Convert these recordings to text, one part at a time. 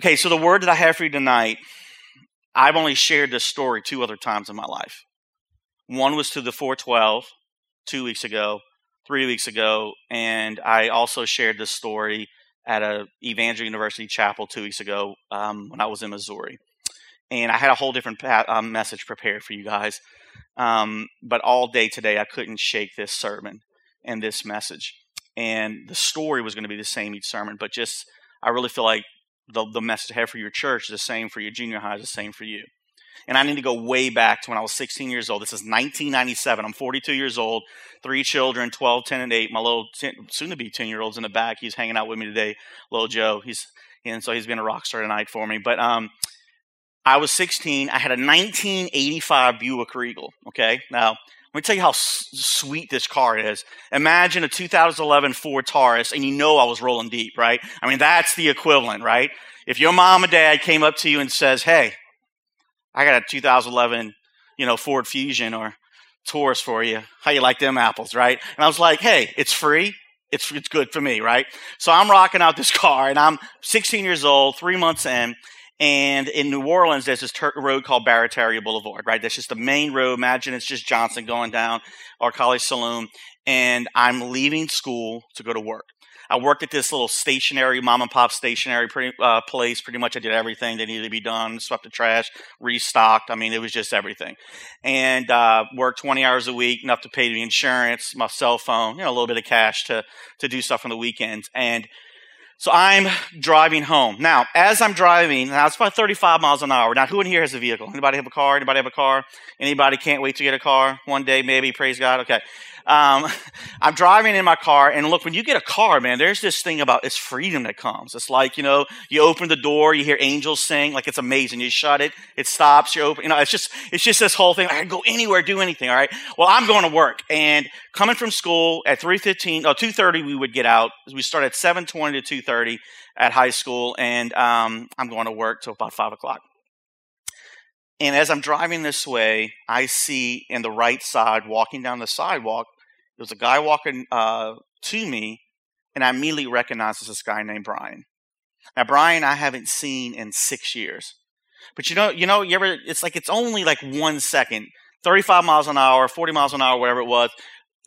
Okay, so the word that I have for you tonight, I've only shared this story two other times in my life. One was to the 412 two weeks ago, three weeks ago, and I also shared this story at a Evangel University chapel two weeks ago um, when I was in Missouri. And I had a whole different um, message prepared for you guys. Um, but all day today, I couldn't shake this sermon and this message. And the story was going to be the same each sermon, but just I really feel like the, the message I have for your church is the same for your junior high, is the same for you. And I need to go way back to when I was 16 years old. This is 1997. I'm 42 years old, three children, 12, 10, and 8. My little, 10, soon to be 10 year old's in the back. He's hanging out with me today, little Joe. He's, and so he's been a rock star tonight for me. But um, I was 16. I had a 1985 Buick Regal. Okay. Now, let me tell you how s- sweet this car is. Imagine a 2011 Ford Taurus, and you know I was rolling deep, right? I mean, that's the equivalent, right? If your mom or dad came up to you and says, "Hey, I got a 2011, you know, Ford Fusion or Taurus for you. How you like them apples, right?" And I was like, "Hey, it's free. It's it's good for me, right?" So I'm rocking out this car, and I'm 16 years old, three months in, and in New Orleans, there's this ter- road called Barataria Boulevard, right? That's just the main road. Imagine it's just Johnston going down or Kaliste Saloom. And I'm leaving school to go to work. I worked at this little stationary, mom and pop stationary pretty, uh, place. Pretty much I did everything that needed to be done, swept the trash, restocked. I mean, it was just everything. And uh, worked 20 hours a week, enough to pay the insurance, my cell phone, you know, a little bit of cash to, to do stuff on the weekends. And so I'm driving home. Now, as I'm driving, now it's about 35 miles an hour. Now, who in here has a vehicle? Anybody have a car? Anybody have a car? Anybody can't wait to get a car one day, maybe? Praise God. Okay. Um, I'm driving in my car, and look, when you get a car, man, there's this thing about it's freedom that comes. It's like, you know, you open the door, you hear angels sing, like it's amazing. You shut it, it stops, you open, you know, it's just, it's just this whole thing. I can go anywhere, do anything, all right? Well, I'm going to work, and coming from school at 3.15, oh, 2.30 we would get out. We start at 7.20 to 2.30 at high school, and um, I'm going to work till about 5 o'clock. And as I'm driving this way, I see in the right side, walking down the sidewalk, there's a guy walking uh, to me, and I immediately recognize this guy named Brian. Now, Brian, I haven't seen in six years. But you know, you know, you ever? It's like it's only like one second, 35 miles an hour, 40 miles an hour, whatever it was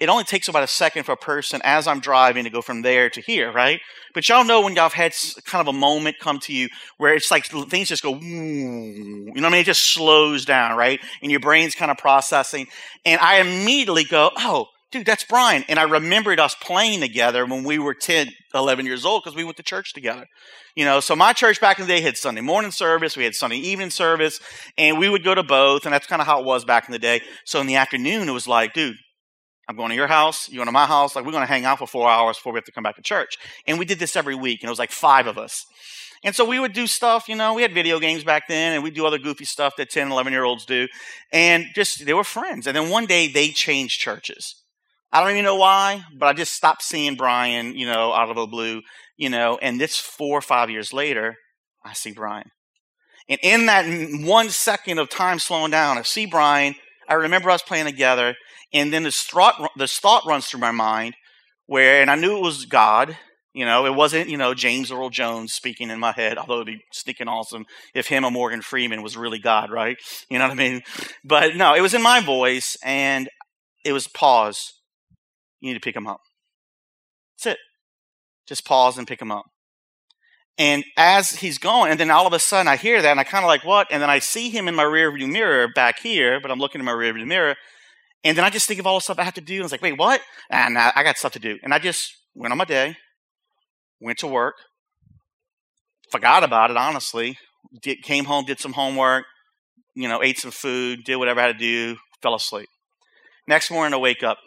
it only takes about a second for a person as I'm driving to go from there to here, right? But y'all know when y'all have had kind of a moment come to you where it's like things just go, you know what I mean? It just slows down, right? And your brain's kind of processing. And I immediately go, oh, dude, that's Brian. And I remembered us playing together when we were 10, 11 years old because we went to church together. You know, so my church back in the day had Sunday morning service, we had Sunday evening service, and we would go to both. And that's kind of how it was back in the day. So in the afternoon, it was like, dude, I'm going to your house, you're going to my house. Like, we're going to hang out for four hours before we have to come back to church. And we did this every week, and it was like five of us. And so we would do stuff, you know, we had video games back then, and we'd do other goofy stuff that 10, 11 year olds do. And just, they were friends. And then one day they changed churches. I don't even know why, but I just stopped seeing Brian, you know, out of the blue, you know, and this four or five years later, I see Brian. And in that one second of time slowing down, I see Brian. I remember us playing together, and then this thought, this thought runs through my mind where, and I knew it was God. You know, it wasn't, you know, James Earl Jones speaking in my head, although it'd be sneaking awesome if him or Morgan Freeman was really God, right? You know what I mean? But no, it was in my voice and it was pause. You need to pick him up. That's it. Just pause and pick him up. And as he's going, and then all of a sudden I hear that and I kind of like, what? And then I see him in my rearview mirror back here, but I'm looking in my rearview mirror and then I just think of all the stuff I have to do. And I was like, wait, what? And I, I got stuff to do. And I just went on my day, went to work, forgot about it, honestly. Did, came home, did some homework, you know, ate some food, did whatever I had to do, fell asleep. Next morning, I wake up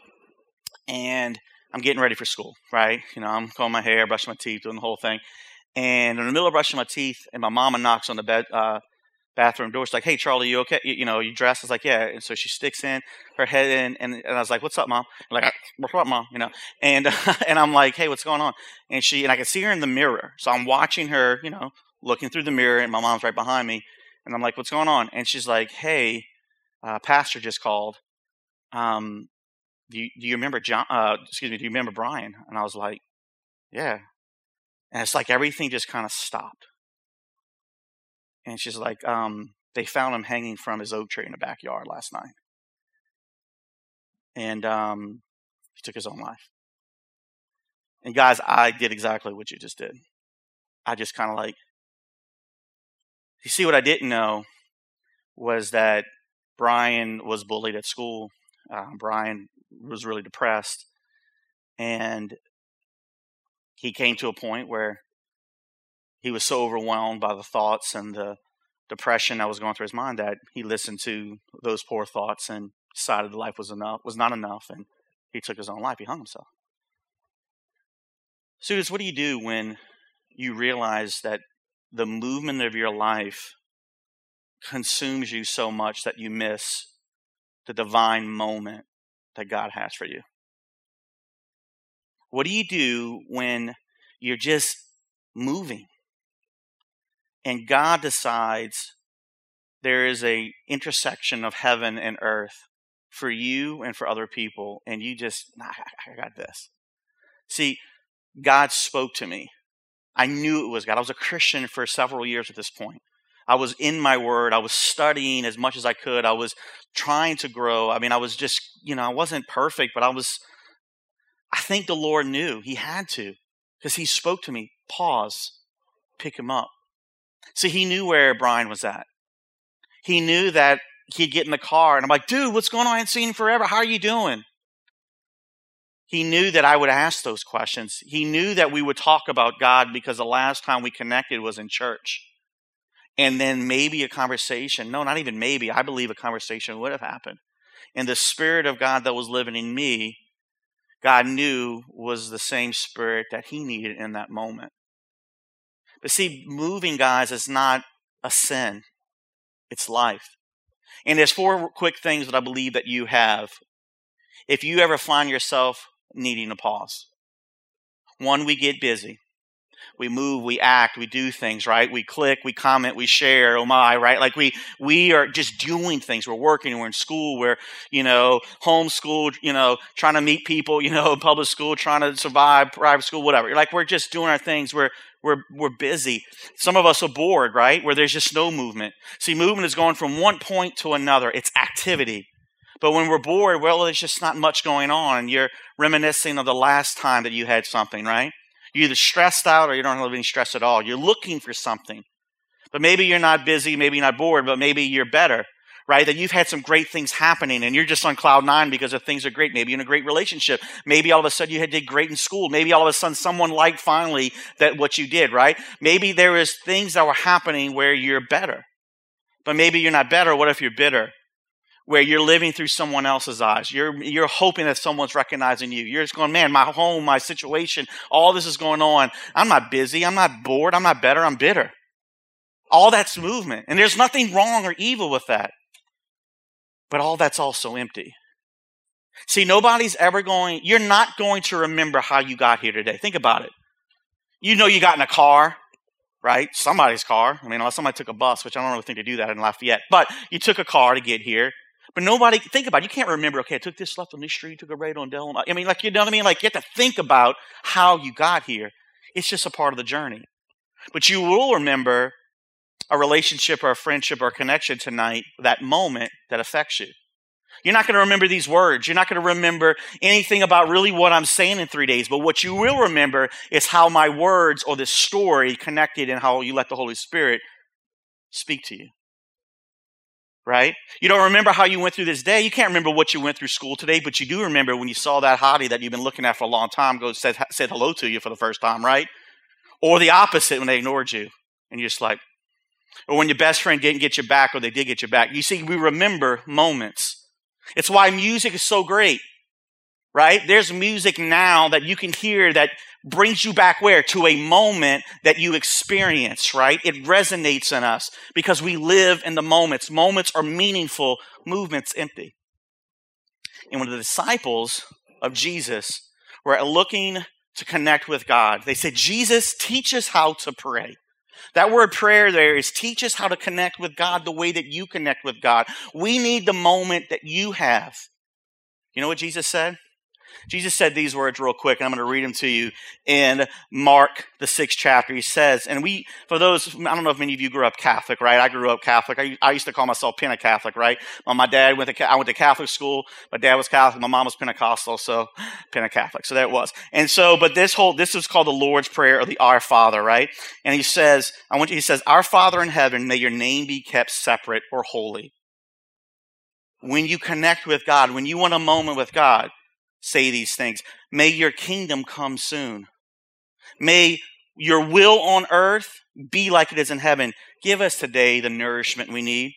and I'm getting ready for school, right? You know, I'm combing my hair, brushing my teeth, doing the whole thing. And in the middle of brushing my teeth, and my mama knocks on the bed, uh, bathroom door. She's like, "Hey, Charlie, you okay? You, you know, you dressed?" I was like, "Yeah." And so she sticks in her head in, and, and I was like, "What's up, mom?" I'm like, "What's up, mom?" You know, and and I'm like, "Hey, what's going on?" And she and I can see her in the mirror, so I'm watching her, you know, looking through the mirror, and my mom's right behind me, and I'm like, "What's going on?" And she's like, "Hey, uh, pastor just called. Um, do you, do you remember John? Uh, excuse me, do you remember Brian?" And I was like, "Yeah." And it's like everything just kind of stopped. And she's like, um, they found him hanging from his oak tree in the backyard last night. And um, he took his own life. And guys, I did exactly what you just did. I just kind of like, you see, what I didn't know was that Brian was bullied at school. Uh, Brian was really depressed. And he came to a point where he was so overwhelmed by the thoughts and the depression that was going through his mind that he listened to those poor thoughts and decided life was enough was not enough and he took his own life. He hung himself. Students what do you do when you realize that the movement of your life consumes you so much that you miss the divine moment that god has for you? What do you do when you're just moving and God decides there is a intersection of heaven and earth for you and for other people and you just nah, I got this. See, God spoke to me. I knew it was God. I was a Christian for several years at this point. I was in my word. I was studying as much as I could. I was trying to grow. I mean, I was just, you know, I wasn't perfect, but I was I think the Lord knew he had to because he spoke to me. Pause, pick him up. See, he knew where Brian was at. He knew that he'd get in the car and I'm like, dude, what's going on? I haven't seen him forever. How are you doing? He knew that I would ask those questions. He knew that we would talk about God because the last time we connected was in church. And then maybe a conversation, no, not even maybe, I believe a conversation would have happened. And the Spirit of God that was living in me, God knew was the same Spirit that He needed in that moment. But see, moving, guys, is not a sin, it's life. And there's four quick things that I believe that you have if you ever find yourself needing a pause. One, we get busy we move, we act, we do things, right? We click, we comment, we share, oh my, right? Like we, we are just doing things. We're working, we're in school, we're, you know, homeschooled, you know, trying to meet people, you know, public school, trying to survive, private school, whatever. Like we're just doing our things. We're, we're, we're busy. Some of us are bored, right? Where there's just no movement. See, movement is going from one point to another. It's activity. But when we're bored, well, there's just not much going on. You're reminiscing of the last time that you had something, right? You're either stressed out or you don't have any stress at all. You're looking for something. But maybe you're not busy, maybe you're not bored, but maybe you're better, right? That you've had some great things happening and you're just on cloud nine because of things are great. Maybe in a great relationship. Maybe all of a sudden you had did great in school. Maybe all of a sudden someone liked finally that what you did, right? Maybe there is things that were happening where you're better. But maybe you're not better. What if you're bitter? where you're living through someone else's eyes. You're, you're hoping that someone's recognizing you. You're just going, man, my home, my situation, all this is going on. I'm not busy. I'm not bored. I'm not better. I'm bitter. All that's movement. And there's nothing wrong or evil with that. But all that's also empty. See, nobody's ever going, you're not going to remember how you got here today. Think about it. You know you got in a car, right? Somebody's car. I mean, unless somebody took a bus, which I don't really think they do that in Lafayette. But you took a car to get here. But nobody, think about it. You can't remember, okay, I took this left on this street, took a right on Delano. I mean, like, you know what I mean? Like, you have to think about how you got here. It's just a part of the journey. But you will remember a relationship or a friendship or a connection tonight, that moment that affects you. You're not going to remember these words. You're not going to remember anything about really what I'm saying in three days. But what you will remember is how my words or this story connected and how you let the Holy Spirit speak to you right? You don't remember how you went through this day. You can't remember what you went through school today, but you do remember when you saw that hottie that you've been looking at for a long time go said, said hello to you for the first time, right? Or the opposite when they ignored you and you're just like, or when your best friend didn't get you back or they did get you back. You see, we remember moments. It's why music is so great, right? There's music now that you can hear that brings you back where? To a moment that you experience, right? It resonates in us because we live in the moments. Moments are meaningful, movements empty. And when the disciples of Jesus were looking to connect with God, they said, Jesus, teach us how to pray. That word prayer there is teach us how to connect with God the way that you connect with God. We need the moment that you have. You know what Jesus said? Jesus said these words real quick, and I'm going to read them to you in Mark, the sixth chapter. He says, and we, for those, I don't know if many of you grew up Catholic, right? I grew up Catholic. I, I used to call myself Pentacatholic, right? my dad went to, I went to Catholic school. My dad was Catholic. My mom was Pentecostal, so Pentacatholic. So that was. And so, but this whole, this is called the Lord's Prayer or the Our Father, right? And he says, I want you, he says, Our Father in heaven, may your name be kept separate or holy when you connect with God, when you want a moment with God, say these things. May your kingdom come soon. May your will on earth be like it is in heaven. Give us today the nourishment we need.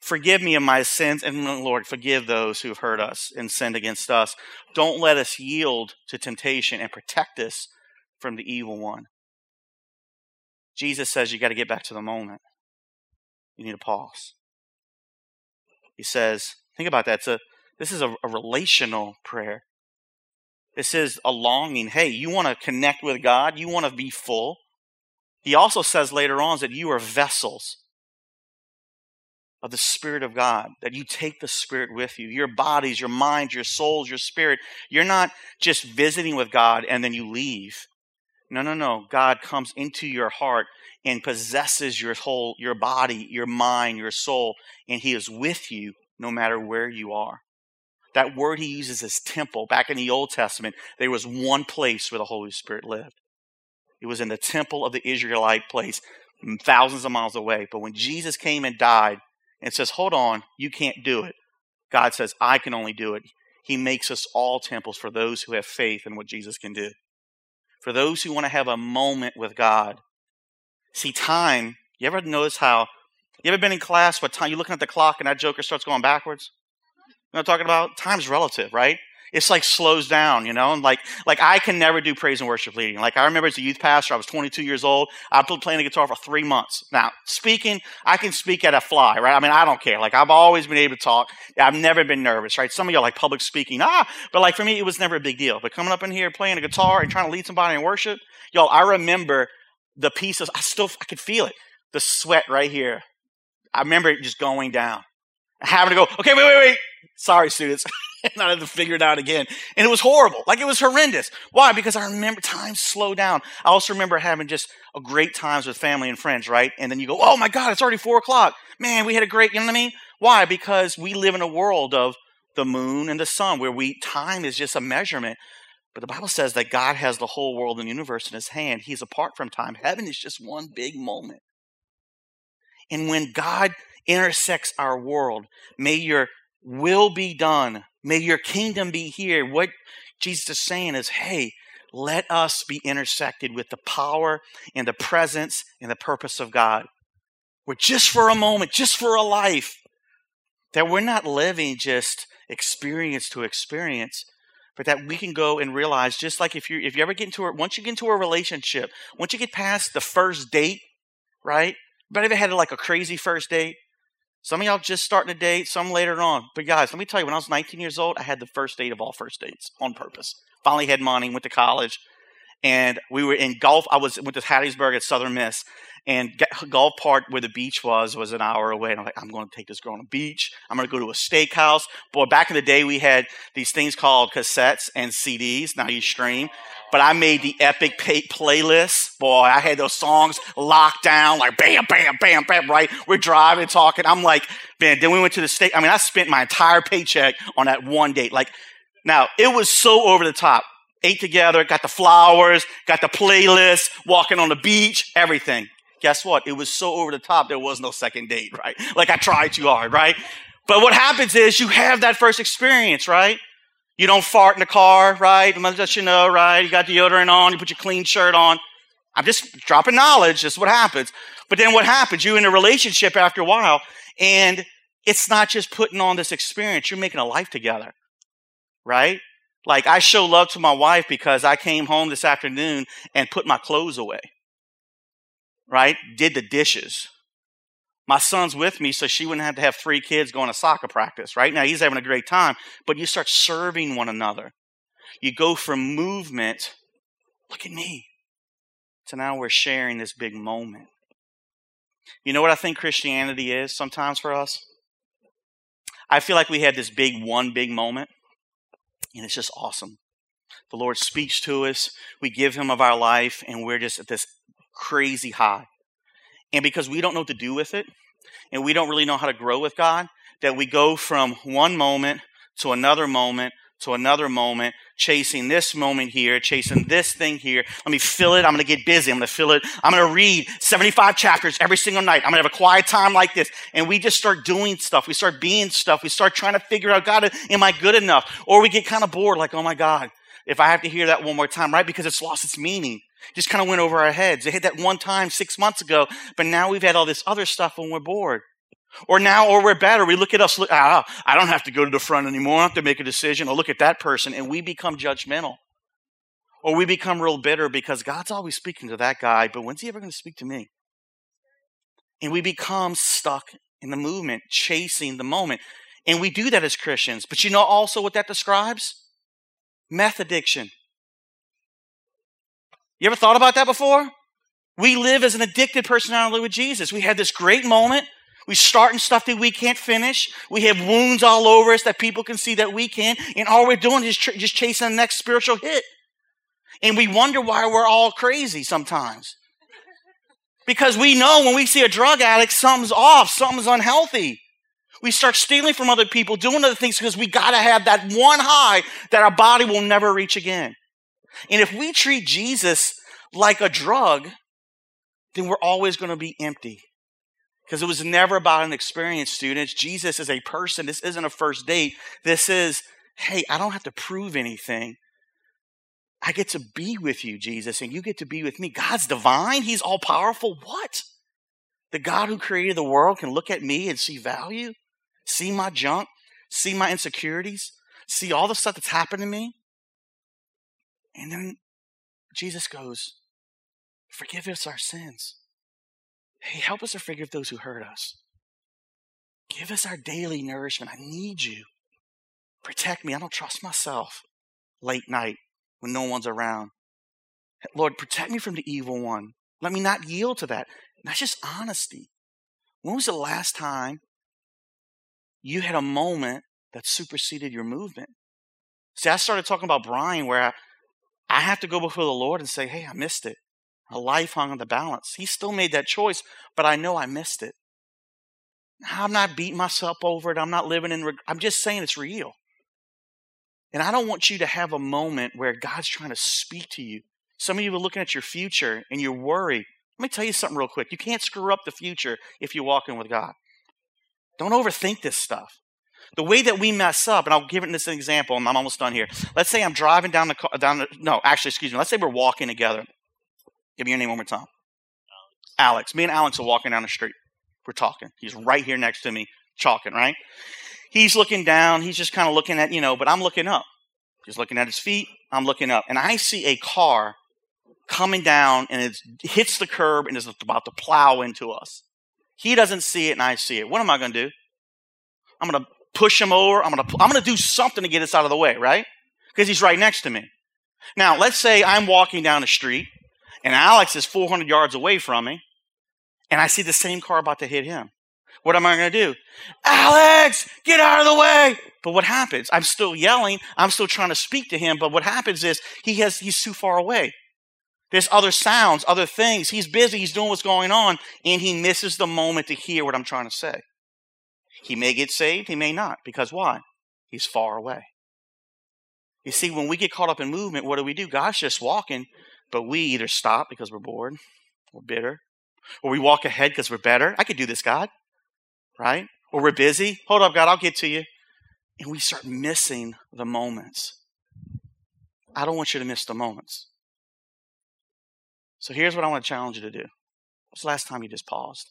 Forgive me of my sins, and Lord, forgive those who have hurt us and sinned against us. Don't let us yield to temptation and protect us from the evil one. Jesus says you got to get back to the moment. You need to pause. He says, think about that. A, this is a, a relational prayer. This is a longing. Hey, you want to connect with God? You want to be full? He also says later on that you are vessels of the Spirit of God, that you take the Spirit with you. Your bodies, your minds, your souls, your spirit. You're not just visiting with God and then you leave. No, no, no. God comes into your heart and possesses your whole, your body, your mind, your soul, and He is with you no matter where you are. That word he uses is temple. Back in the Old Testament, there was one place where the Holy Spirit lived. It was in the temple of the Israelite place, mm, thousands of miles away. But when Jesus came and died and says, Hold on, you can't do it, God says, I can only do it. He makes us all temples for those who have faith in what Jesus can do. For those who want to have a moment with God. See, time, you ever notice how you ever been in class what time you're looking at the clock and that joker starts going backwards? I'm talking about? Time's relative, right? It's like slows down, you know, and like like I can never do praise and worship leading. Like I remember as a youth pastor, I was 22 years old. I've been playing the guitar for three months. Now speaking, I can speak at a fly, right? I mean, I don't care. Like I've always been able to talk. I've never been nervous, right? Some of y'all like public speaking, ah, but like for me, it was never a big deal. But coming up in here playing a guitar and trying to lead somebody in worship, y'all, I remember the pieces. I still I could feel it, the sweat right here I remember it just going down. Having to go, okay, wait, wait, wait. Sorry, students. and I had to figure it out again. And it was horrible. Like it was horrendous. Why? Because I remember time slowed down. I also remember having just a great times with family and friends, right? And then you go, oh my God, it's already four o'clock. Man, we had a great, you know what I mean? Why? Because we live in a world of the moon and the sun where we, time is just a measurement. But the Bible says that God has the whole world and universe in his hand. He's apart from time. Heaven is just one big moment. And when God intersects our world, may your will be done. May your kingdom be here. What Jesus is saying is, hey, let us be intersected with the power and the presence and the purpose of God. We're just for a moment, just for a life, that we're not living just experience to experience, but that we can go and realize, just like if you if you ever get into a once you get into a relationship, once you get past the first date, right? But ever had like a crazy first date? Some of y'all just starting a date, some later on. But guys, let me tell you, when I was 19 years old, I had the first date of all first dates on purpose. Finally had money, went to college, and we were in golf. I was went to Hattiesburg at Southern Miss, and Gulfport where the beach was was an hour away. And I'm like, I'm going to take this girl on the beach. I'm going to go to a steakhouse. Boy, back in the day, we had these things called cassettes and CDs. Now you stream. But I made the epic pay- playlist. Boy, I had those songs locked down, like bam, bam, bam, bam, right? We're driving, talking. I'm like, man, then we went to the state. I mean, I spent my entire paycheck on that one date. Like, now, it was so over the top. Ate together, got the flowers, got the playlist, walking on the beach, everything. Guess what? It was so over the top, there was no second date, right? Like I tried too hard, right? But what happens is you have that first experience, right? You don't fart in the car, right? I'm let you know, right? You got deodorant on, you put your clean shirt on. I'm just dropping knowledge, that's what happens. But then what happens? You're in a relationship after a while, and it's not just putting on this experience, you're making a life together, right? Like I show love to my wife because I came home this afternoon and put my clothes away, right? Did the dishes, my son's with me so she wouldn't have to have three kids going to soccer practice, right? Now he's having a great time, but you start serving one another. You go from movement, look at me, to now we're sharing this big moment. You know what I think Christianity is sometimes for us? I feel like we had this big one big moment, and it's just awesome. The Lord speaks to us. We give Him of our life, and we're just at this crazy high. And because we don't know what to do with it, and we don't really know how to grow with God, that we go from one moment to another moment to another moment, chasing this moment here, chasing this thing here. Let me fill it. I'm going to get busy. I'm going to fill it. I'm going to read 75 chapters every single night. I'm going to have a quiet time like this. And we just start doing stuff. We start being stuff. We start trying to figure out, God, am I good enough? Or we get kind of bored, like, oh my God, if I have to hear that one more time, right? Because it's lost its meaning. Just kind of went over our heads. They hit that one time six months ago, but now we've had all this other stuff and we're bored. Or now, or we're better. We look at us, look, ah, I don't have to go to the front anymore. I don't have to make a decision. Or look at that person, and we become judgmental. Or we become real bitter because God's always speaking to that guy, but when's he ever going to speak to me? And we become stuck in the movement, chasing the moment. And we do that as Christians. But you know also what that describes? Meth addiction. You ever thought about that before? We live as an addicted personality with Jesus. We had this great moment. We start in stuff that we can't finish. We have wounds all over us that people can see that we can. And all we're doing is just chasing the next spiritual hit. And we wonder why we're all crazy sometimes. Because we know when we see a drug addict, something's off, something's unhealthy. We start stealing from other people, doing other things because we got to have that one high that our body will never reach again. And if we treat Jesus like a drug, then we're always going to be empty. Because it was never about an experience, students. Jesus is a person. This isn't a first date. This is, hey, I don't have to prove anything. I get to be with you, Jesus, and you get to be with me. God's divine. He's all powerful. What? The God who created the world can look at me and see value, see my junk, see my insecurities, see all the stuff that's happened to me. And then Jesus goes, Forgive us our sins. Hey, help us to forgive those who hurt us. Give us our daily nourishment. I need you. Protect me. I don't trust myself late night when no one's around. Lord, protect me from the evil one. Let me not yield to that. That's just honesty. When was the last time you had a moment that superseded your movement? See, I started talking about Brian where I, I have to go before the Lord and say, hey, I missed it. A life hung on the balance. He still made that choice, but I know I missed it. I'm not beating myself over it. I'm not living in, reg- I'm just saying it's real. And I don't want you to have a moment where God's trying to speak to you. Some of you are looking at your future and you're worried. Let me tell you something real quick. You can't screw up the future if you walk in with God. Don't overthink this stuff. The way that we mess up, and I'll give it this an example, and I'm almost done here. Let's say I'm driving down the car, down the, no, actually, excuse me. Let's say we're walking together. Give me your name one more time. Alex. Me and Alex are walking down the street. We're talking. He's right here next to me, chalking, right? He's looking down. He's just kind of looking at, you know, but I'm looking up. He's looking at his feet. I'm looking up. And I see a car coming down and it hits the curb and is about to plow into us. He doesn't see it and I see it. What am I going to do? I'm going to push him over. I'm going to, I'm going to do something to get us out of the way, right? Because he's right next to me. Now, let's say I'm walking down the street and Alex is 400 yards away from me, and I see the same car about to hit him. What am I going to do? Alex, get out of the way. But what happens? I'm still yelling. I'm still trying to speak to him. But what happens is he has, he's too far away. There's other sounds, other things. He's busy. He's doing what's going on. And he misses the moment to hear what I'm trying to say. He may get saved. He may not. Because why? He's far away. You see, when we get caught up in movement, what do we do? God's just walking. But we either stop because we're bored, or bitter, or we walk ahead because we're better. I could do this, God, right? Or we're busy. Hold up, God, I'll get to you. And we start missing the moments. I don't want you to miss the moments. So here's what I want to challenge you to do. What's the last time you just paused?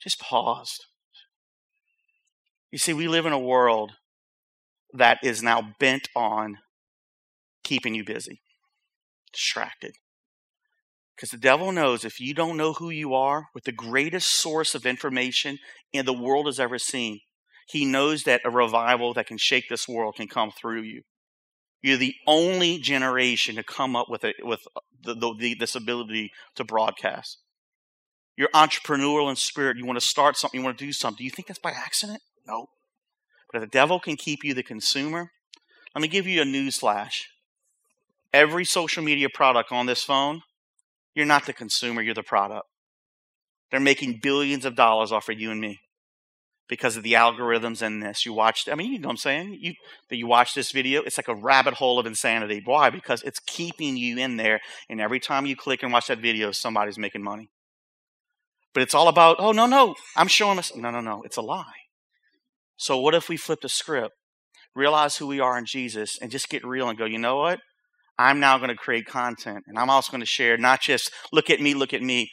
Just paused. You see, we live in a world that is now bent on keeping you busy distracted. Because the devil knows if you don't know who you are with the greatest source of information in the world has ever seen, he knows that a revival that can shake this world can come through you. You're the only generation to come up with, a, with uh, the, the, this ability to broadcast. You're entrepreneurial in spirit. You want to start something, you want to do something. Do you think that's by accident? No. But if the devil can keep you the consumer, Let me give you a news flash. Every social media product on this phone, you're not the consumer, you're the product. They're making billions of dollars off of you and me because of the algorithms in this. You watch, I mean, you know what I'm saying? You, that you watch this video, it's like a rabbit hole of insanity. Why? Because it's keeping you in there, and every time you click and watch that video, somebody's making money. But it's all about, oh, no, no, I'm showing us. No, no, no, it's a lie. So what if we flip the script, realize who we are in Jesus, and just get real and go, you know what? I'm now going to create content, and I'm also going to share not just look at me, look at me,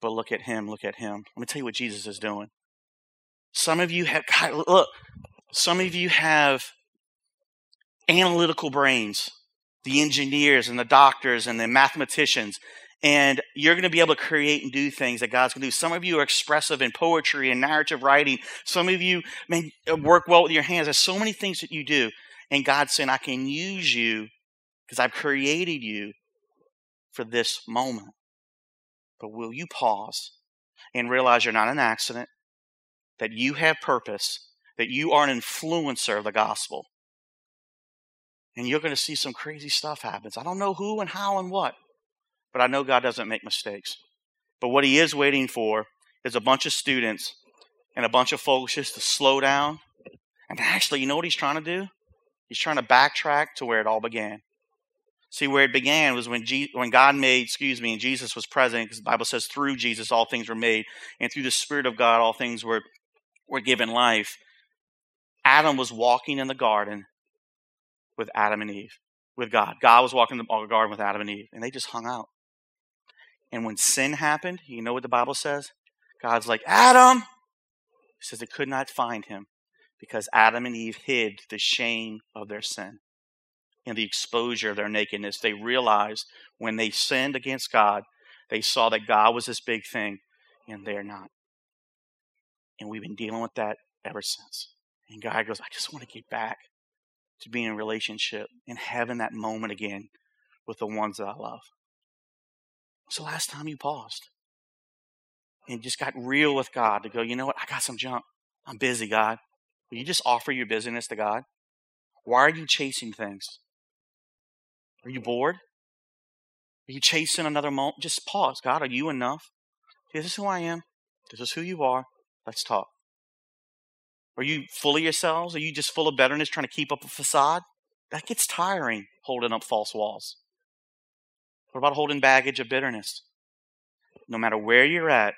but look at him, look at him. Let me tell you what Jesus is doing. Some of you have, God, look, some of you have analytical brains, the engineers and the doctors and the mathematicians, and you're going to be able to create and do things that God's going to do. Some of you are expressive in poetry and narrative writing. Some of you may work well with your hands. There's so many things that you do. And God's saying, I can use you because I've created you for this moment. But will you pause and realize you're not an accident, that you have purpose, that you are an influencer of the gospel? And you're going to see some crazy stuff happens. I don't know who and how and what, but I know God doesn't make mistakes. But what He is waiting for is a bunch of students and a bunch of folks just to slow down. And actually, you know what He's trying to do? He's trying to backtrack to where it all began. See, where it began was when, Je- when God made, excuse me, and Jesus was present, because the Bible says through Jesus all things were made, and through the Spirit of God all things were, were given life. Adam was walking in the garden with Adam and Eve, with God. God was walking in the garden with Adam and Eve, and they just hung out. And when sin happened, you know what the Bible says? God's like, Adam! He says they could not find him because Adam and Eve hid the shame of their sin and the exposure of their nakedness. They realized when they sinned against God, they saw that God was this big thing, and they're not. And we've been dealing with that ever since. And God goes, I just want to get back to being in relationship and having that moment again with the ones that I love. When's the last time you paused and just got real with God to go, you know what? I got some junk. I'm busy, God. Will you just offer your busyness to God? Why are you chasing things? Are you bored? Are you chasing another moment? Just pause. God, are you enough? This is who I am. This is who you are. Let's talk. Are you full of yourselves? Are you just full of bitterness trying to keep up a facade? That gets tiring, holding up false walls. What about holding baggage of bitterness? No matter where you're at,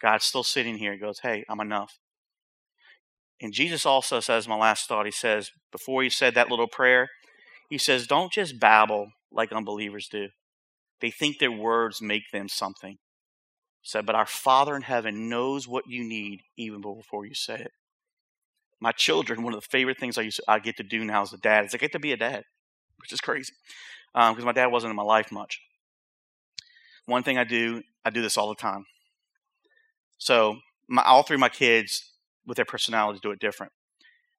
God's still sitting here. He goes, Hey, I'm enough. And Jesus also says, my last thought, he says, before you said that little prayer, he says, Don't just babble like unbelievers do. They think their words make them something. He said, But our Father in heaven knows what you need even before you say it. My children, one of the favorite things I used to, I get to do now as a dad is I get to be a dad, which is crazy because um, my dad wasn't in my life much. One thing I do, I do this all the time. So my, all three of my kids, with their personalities, do it different.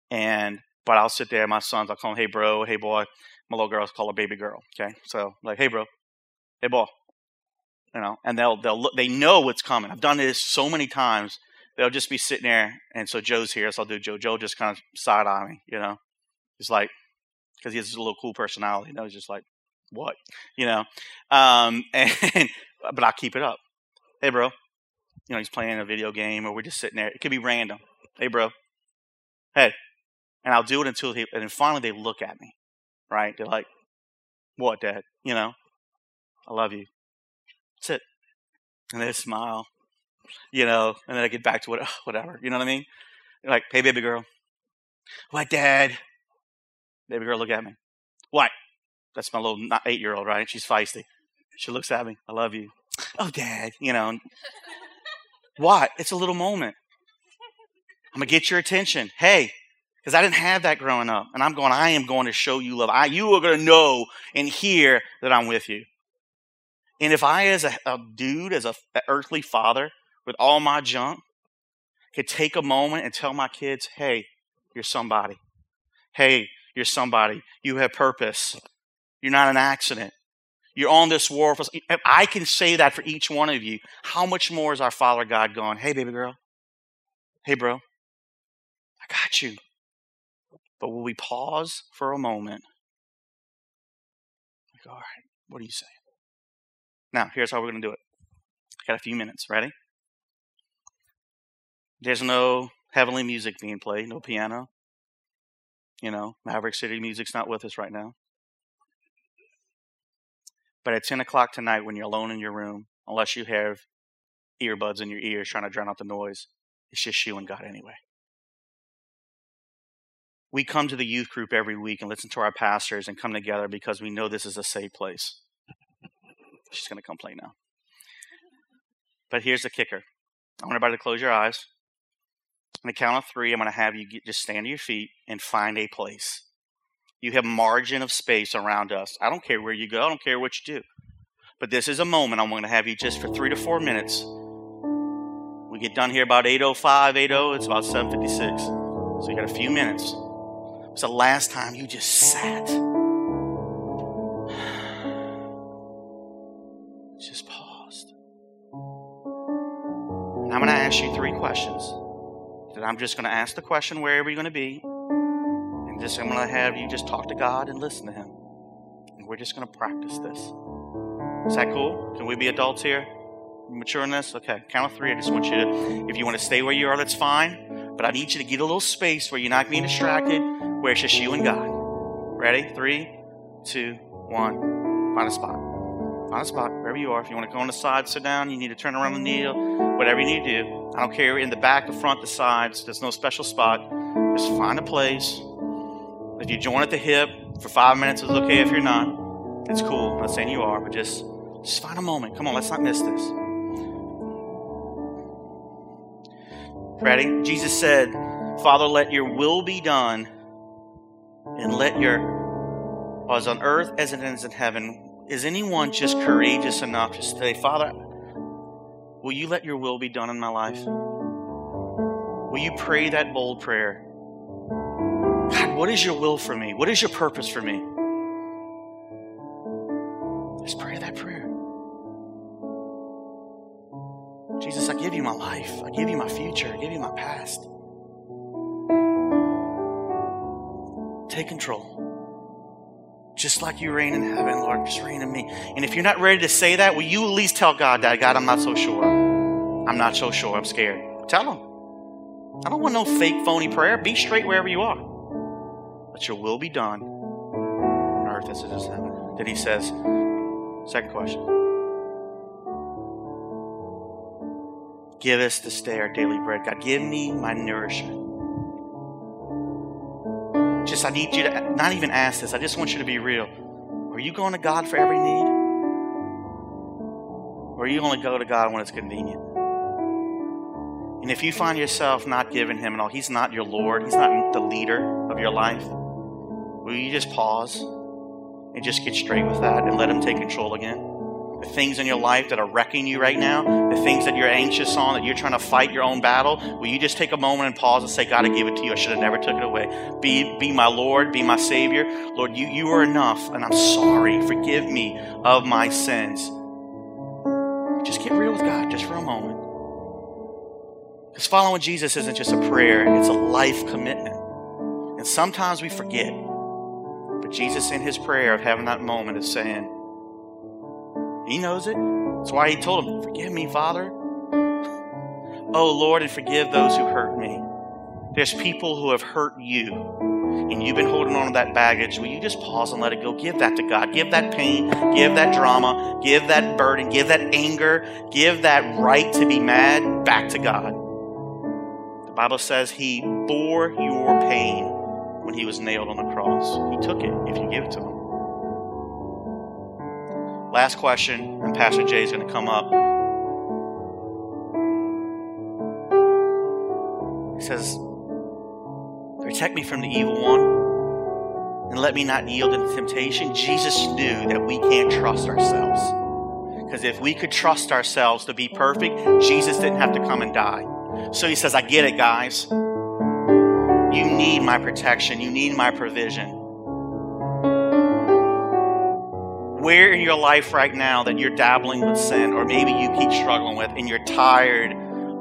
And but I'll sit there, my sons, I'll call them, hey, bro, hey, boy. My little girls call her baby girl. Okay. So, like, hey, bro, hey, boy. You know, and they'll, they'll look, they know what's coming. I've done this so many times. They'll just be sitting there. And so Joe's here. So I'll do Joe. Joe just kind of side eye me, you know, he's like, because he has a little cool personality. You know, he's just like, what? You know, um, and, but I'll keep it up. Hey, bro. You know, he's playing a video game or we're just sitting there. It could be random. Hey, bro. Hey, and I'll do it until he, and then finally they look at me, right? They're like, "What, Dad? You know, I love you." That's it. And they smile, you know, and then I get back to what, whatever. You know what I mean? They're like, "Hey, baby girl, what, Dad?" Baby girl, look at me. What? That's my little eight-year-old, right? She's feisty. She looks at me. I love you. Oh, Dad, you know. what? It's a little moment. I'm gonna get your attention. Hey, because I didn't have that growing up. And I'm going, I am going to show you love. I, you are going to know and hear that I'm with you. And if I, as a, a dude, as a, an earthly father with all my junk, could take a moment and tell my kids, hey, you're somebody. Hey, you're somebody. You have purpose. You're not an accident. You're on this if I can say that for each one of you, how much more is our Father God going, hey, baby girl? Hey, bro. I got you. But will we pause for a moment? Like, all right, what are you saying? Now, here's how we're going to do it. I got a few minutes. Ready? There's no heavenly music being played, no piano. You know, Maverick City music's not with us right now. But at 10 o'clock tonight, when you're alone in your room, unless you have earbuds in your ears trying to drown out the noise, it's just you and God anyway. We come to the youth group every week and listen to our pastors and come together because we know this is a safe place. She's going to complain now. But here's the kicker I want everybody to close your eyes. On the count of three, I'm going to have you get, just stand to your feet and find a place. You have margin of space around us. I don't care where you go. I don't care what you do. But this is a moment I'm going to have you just for three to four minutes. We get done here about 8.05, 8.0. It's about 7.56. So you got a few minutes. It's the last time you just sat. Just paused. And I'm going to ask you three questions that I'm just going to ask the question wherever you're going to be. And just I'm going to have you just talk to God and listen to Him. And we're just going to practice this. Is that cool? Can we be adults here? Mature in this? Okay, count of three. I just want you to, if you want to stay where you are, that's fine. But I need you to get a little space where you're not being distracted, where it's just you and God. Ready? Three, two, one. Find a spot. Find a spot wherever you are. If you want to go on the side, sit down. You need to turn around and kneel. Whatever you need to do. I don't care in the back, the front, the sides. There's no special spot. Just find a place. If you join at the hip for five minutes, it's okay. If you're not, it's cool. I'm not saying you are, but just just find a moment. Come on, let's not miss this. Ready? Jesus said, Father, let your will be done, and let your, as on earth as it is in heaven. Is anyone just courageous enough to say, Father, will you let your will be done in my life? Will you pray that bold prayer? God, what is your will for me? What is your purpose for me? Just pray that prayer. Jesus, I give you my life. I give you my future. I give you my past. Take control. Just like you reign in heaven, Lord, just reign in me. And if you're not ready to say that, will you at least tell God that, God, I'm not so sure. I'm not so sure. I'm scared. Tell him. I don't want no fake, phony prayer. Be straight wherever you are. Let your will be done on earth as it is in heaven. Then he says, second question. Give us this day our daily bread. God, give me my nourishment. I need you to not even ask this. I just want you to be real. Are you going to God for every need? Or are you only go to God when it's convenient? And if you find yourself not giving Him at all, He's not your Lord, He's not the leader of your life, will you just pause and just get straight with that and let Him take control again? The things in your life that are wrecking you right now, the things that you're anxious on, that you're trying to fight your own battle, will you just take a moment and pause and say, God, I give it to you. I should have never took it away. Be, be my Lord, be my Savior. Lord, you, you are enough, and I'm sorry. Forgive me of my sins. Just get real with God just for a moment. Because following Jesus isn't just a prayer, it's a life commitment. And sometimes we forget. But Jesus, in his prayer of having that moment, is saying, he knows it. That's why he told him, Forgive me, Father. Oh, Lord, and forgive those who hurt me. There's people who have hurt you, and you've been holding on to that baggage. Will you just pause and let it go? Give that to God. Give that pain, give that drama, give that burden, give that anger, give that right to be mad back to God. The Bible says He bore your pain when He was nailed on the cross. He took it if you give it to Him. Last question, and Pastor Jay is going to come up. He says, Protect me from the evil one and let me not yield to temptation. Jesus knew that we can't trust ourselves. Because if we could trust ourselves to be perfect, Jesus didn't have to come and die. So he says, I get it, guys. You need my protection, you need my provision. Where in your life right now that you're dabbling with sin, or maybe you keep struggling with, and you're tired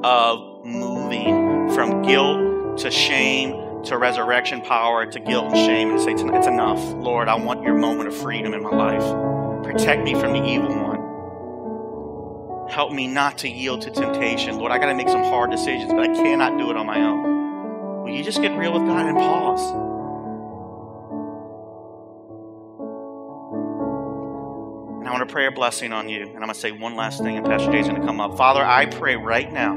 of moving from guilt to shame to resurrection power, to guilt and shame, and say, It's enough. Lord, I want your moment of freedom in my life. Protect me from the evil one. Help me not to yield to temptation. Lord, I got to make some hard decisions, but I cannot do it on my own. Will you just get real with God and pause? Want to pray a blessing on you. And I'm going to say one last thing, and Pastor Jay's going to come up. Father, I pray right now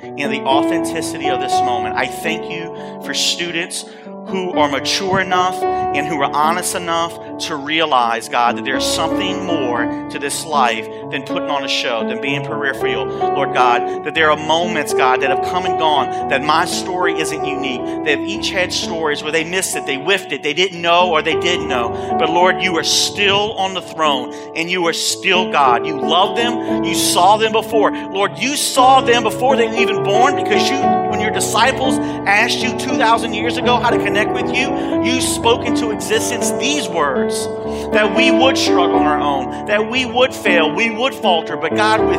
in the authenticity of this moment. I thank you for students who are mature enough and who are honest enough to realize, God, that there's something more to this life than putting on a show, than being peripheral. Lord God, that there are moments, God, that have come and gone, that my story isn't unique. They've each had stories where they missed it, they whiffed it, they didn't know or they did know. But Lord, you are still on the throne and you are still God. You love them, you saw them before. Lord, you saw them before they were even born because you, when your disciples asked you 2,000 years ago how to connect with you, you spoke into existence these words that we would struggle on our own, that we would fail, we would falter. But God, with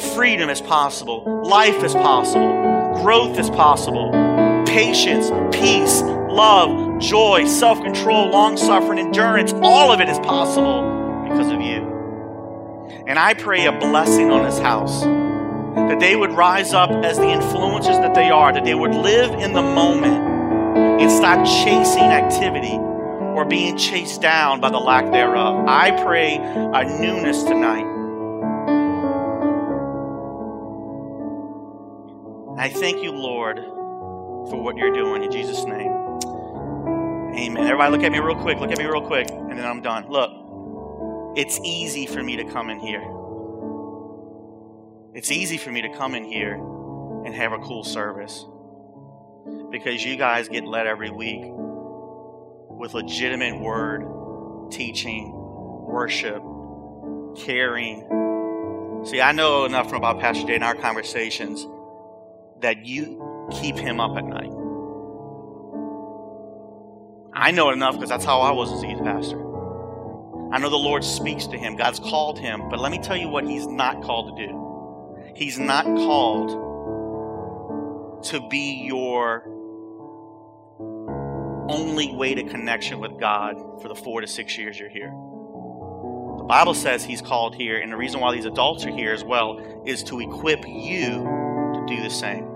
you, freedom is possible, life is possible, growth is possible, patience, peace, love, joy, self control, long suffering, endurance, all of it is possible because of you. And I pray a blessing on this house that they would rise up as the influencers that they are, that they would live in the moment and stop chasing activity or being chased down by the lack thereof. I pray a newness tonight. I thank you, Lord, for what you're doing in Jesus' name. Amen. Everybody, look at me real quick. Look at me real quick, and then I'm done. Look, it's easy for me to come in here. It's easy for me to come in here and have a cool service because you guys get led every week with legitimate word, teaching, worship, caring. See, I know enough from about Pastor Jay in our conversations that you keep him up at night. I know enough because that's how I was as a youth pastor. I know the Lord speaks to him. God's called him. But let me tell you what he's not called to do. He's not called to be your only way to connection with God for the four to six years you're here. The Bible says He's called here, and the reason why these adults are here as well is to equip you to do the same.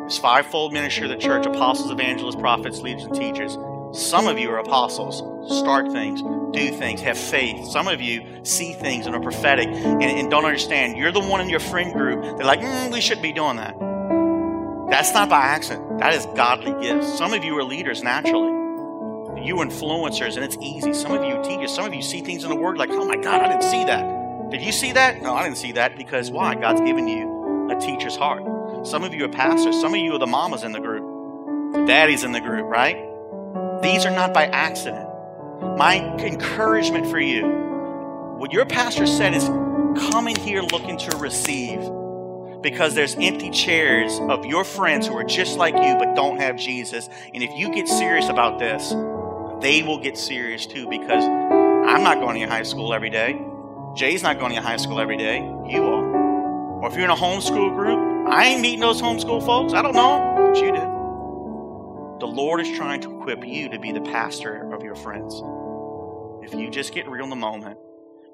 There's fivefold ministry of the church apostles, evangelists, prophets, leaders, and teachers. Some of you are apostles. Start things, do things, have faith. Some of you see things and are prophetic and, and don't understand. You're the one in your friend group They're like, mm, we shouldn't be doing that. That's not by accident. That is godly gifts. Some of you are leaders naturally. You influencers, and it's easy. Some of you teachers, some of you see things in the Word like, oh my God, I didn't see that. Did you see that? No, I didn't see that because why? God's given you a teacher's heart. Some of you are pastors. Some of you are the mamas in the group, the daddies in the group, right? These are not by accident. My encouragement for you, what your pastor said is come in here looking to receive because there's empty chairs of your friends who are just like you but don't have Jesus. And if you get serious about this, they will get serious too because I'm not going to high school every day. Jay's not going to high school every day. You are. Or if you're in a homeschool group, I ain't meeting those homeschool folks. I don't know, but you do. The Lord is trying to equip you to be the pastor of your friends. If you just get real in the moment,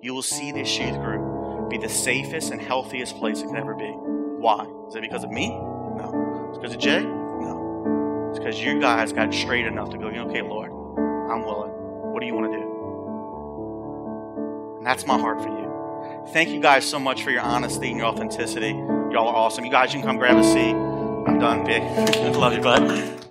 you will see this youth group be the safest and healthiest place it can ever be. Why? Is it because of me? No. It's because of Jay? No. It's because you guys got straight enough to go, okay, Lord, I'm willing. What do you want to do? And that's my heart for you. Thank you guys so much for your honesty and your authenticity. Y'all are awesome. You guys, you can come grab a seat. I'm done, big. Love you, bud.